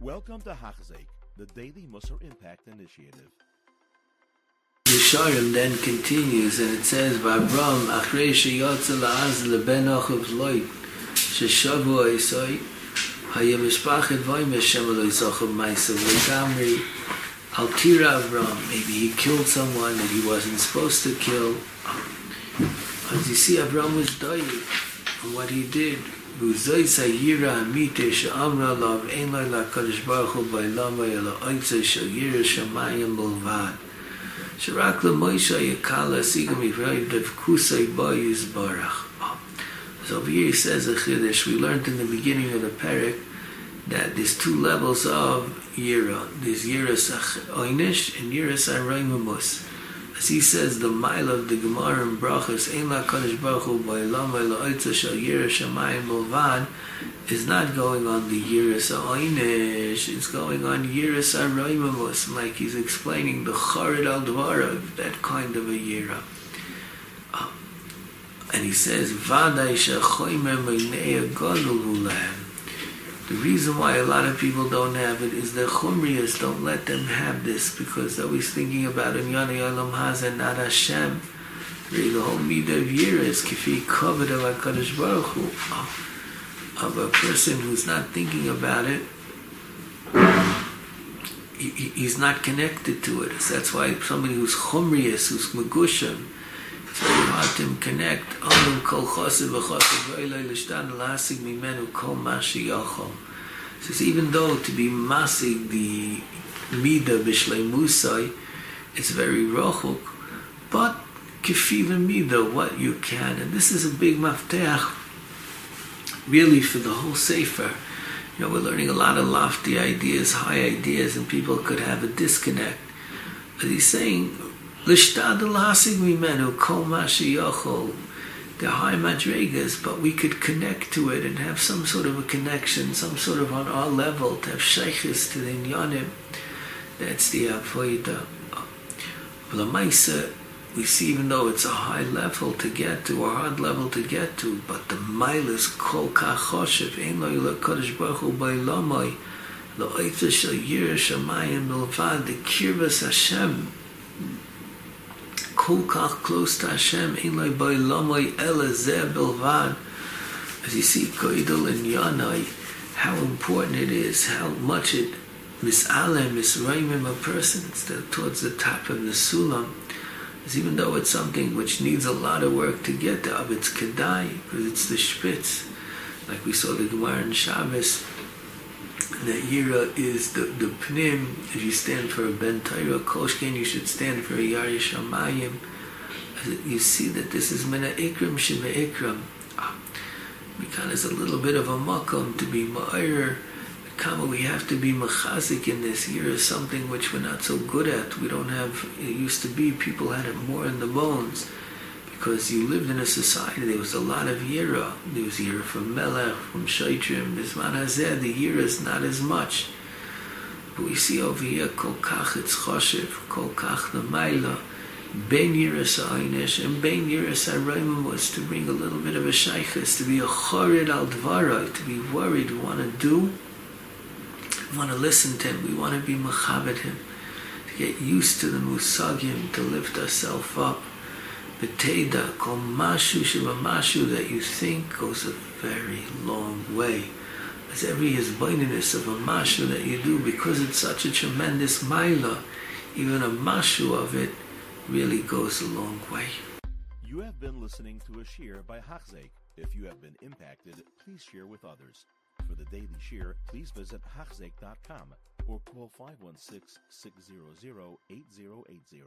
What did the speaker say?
Welcome to Hachzik, the Daily Musar Impact Initiative. The Sharem then continues and it says, V'Avram achrei sheyotze la'az leben achav loy sheshavu ha'isoi hayem mishpachet v'oim Hashem aloi zochav ma'isa v'gamri al Avram maybe he killed someone that he wasn't supposed to kill. As you see Avram was dying what he did v'uzoi sayira amite she'amra lav ein loy la'kadosh baruch hu ba'ilama yala oitze she'yira she'mayim bolvad שרק למוישה יקל להשיג מפרי דבקוסי בו יסברך. So over here he says a chiddush. We learned in the beginning of the parak that there's two levels of yira. There's yiras oinish and yiras araimamus. As he says, the mile of the Gemara and Brachas, Ein la Kadosh Baruch Hu Ba'ilam Eloitza Shal Yira Shamayim Mulvad, is not going on the Yiras Oinish, it's going on Yiras Araimamus, like he's explaining the Charid Al Dvarav, that kind of a Yira. Um, and he says, Vadai Shachoyme Meinei Agodol Ulam. The reason why a lot of people don't have it is their chumriyas don't let them have this because they're always thinking about in Yana Yalam Hazen, not Hashem. The whole midah of Yira kifi covered of HaKadosh Baruch Hu. Of a person who's not thinking about it, he, he's not connected to it. So that's why somebody who's chumriyas, who's megushim, it's very hard to connect. Onum kol chosiv v'chosiv v'oiloi l'shtan l'asig mimenu kol yochol. Says even though to be masig the mida b'shlei musai, it's very rochuk, but kefila mida, what you can, and this is a big mafteach, really for the whole sefer. You know, we're learning a lot of lofty ideas, high ideas, and people could have a disconnect. But he's saying, They're high madrigas, but we could connect to it and have some sort of a connection, some sort of on our level, to have sheikhs to the inyanim. That's the uh, avoida. Lamaisa, we see even though it's a high level to get to, a hard level to get to, but the mile kol kachoshev, ein lo yila kodesh baruch hu bailamai, lo oitza shal yir shamayim milvad, the kirvas Hashem, kach close to Hashem, ein lo bailamai ele zeh bilvad, as you see, koidol and yanai, how important it is, how much it misalem, misraimim a person, instead towards the top of the sulam, is even though it's something which needs a lot of work to get to, of it's kedai, because it's the spitz. Like we saw the Gemara in Shabbos, that Yira is the, the pnim, if you stand for a Ben Torah Koshkin, you should stand for a Yari Shamayim. You see that this is Mena Ikram Shema Ikram. Because it's a little bit of a makom to be ma'ir, Kama, we have to be machazik in this year is something which we're not so good at. We don't have, it used to be, people had it more in the bones. Because you lived in a society, there was a lot of yira. There was yira from Melech, from Shaitrim, Bisman Hazeh, the yira is not as much. But we see over here, kol kach it's choshev, kol kach the maila, ben yiras ha'inish, and ben yiras ha'raimim was to bring a little bit of a shaykhis, to be a chorid al dvarai, to be worried, we want to do, we want to listen to him, we want to be machabed him, to get used to the musagim, to lift ourselves up. Kol mashu shiva mashu that you think goes a very long way. As every hizbaininess of a mashu that you do, because it's such a tremendous maila, even a mashu of it really goes a long way. You have been listening to a shear by Hachzeik. If you have been impacted, please share with others. For the daily shear, please visit Hachzeik.com or call 516 600 8080.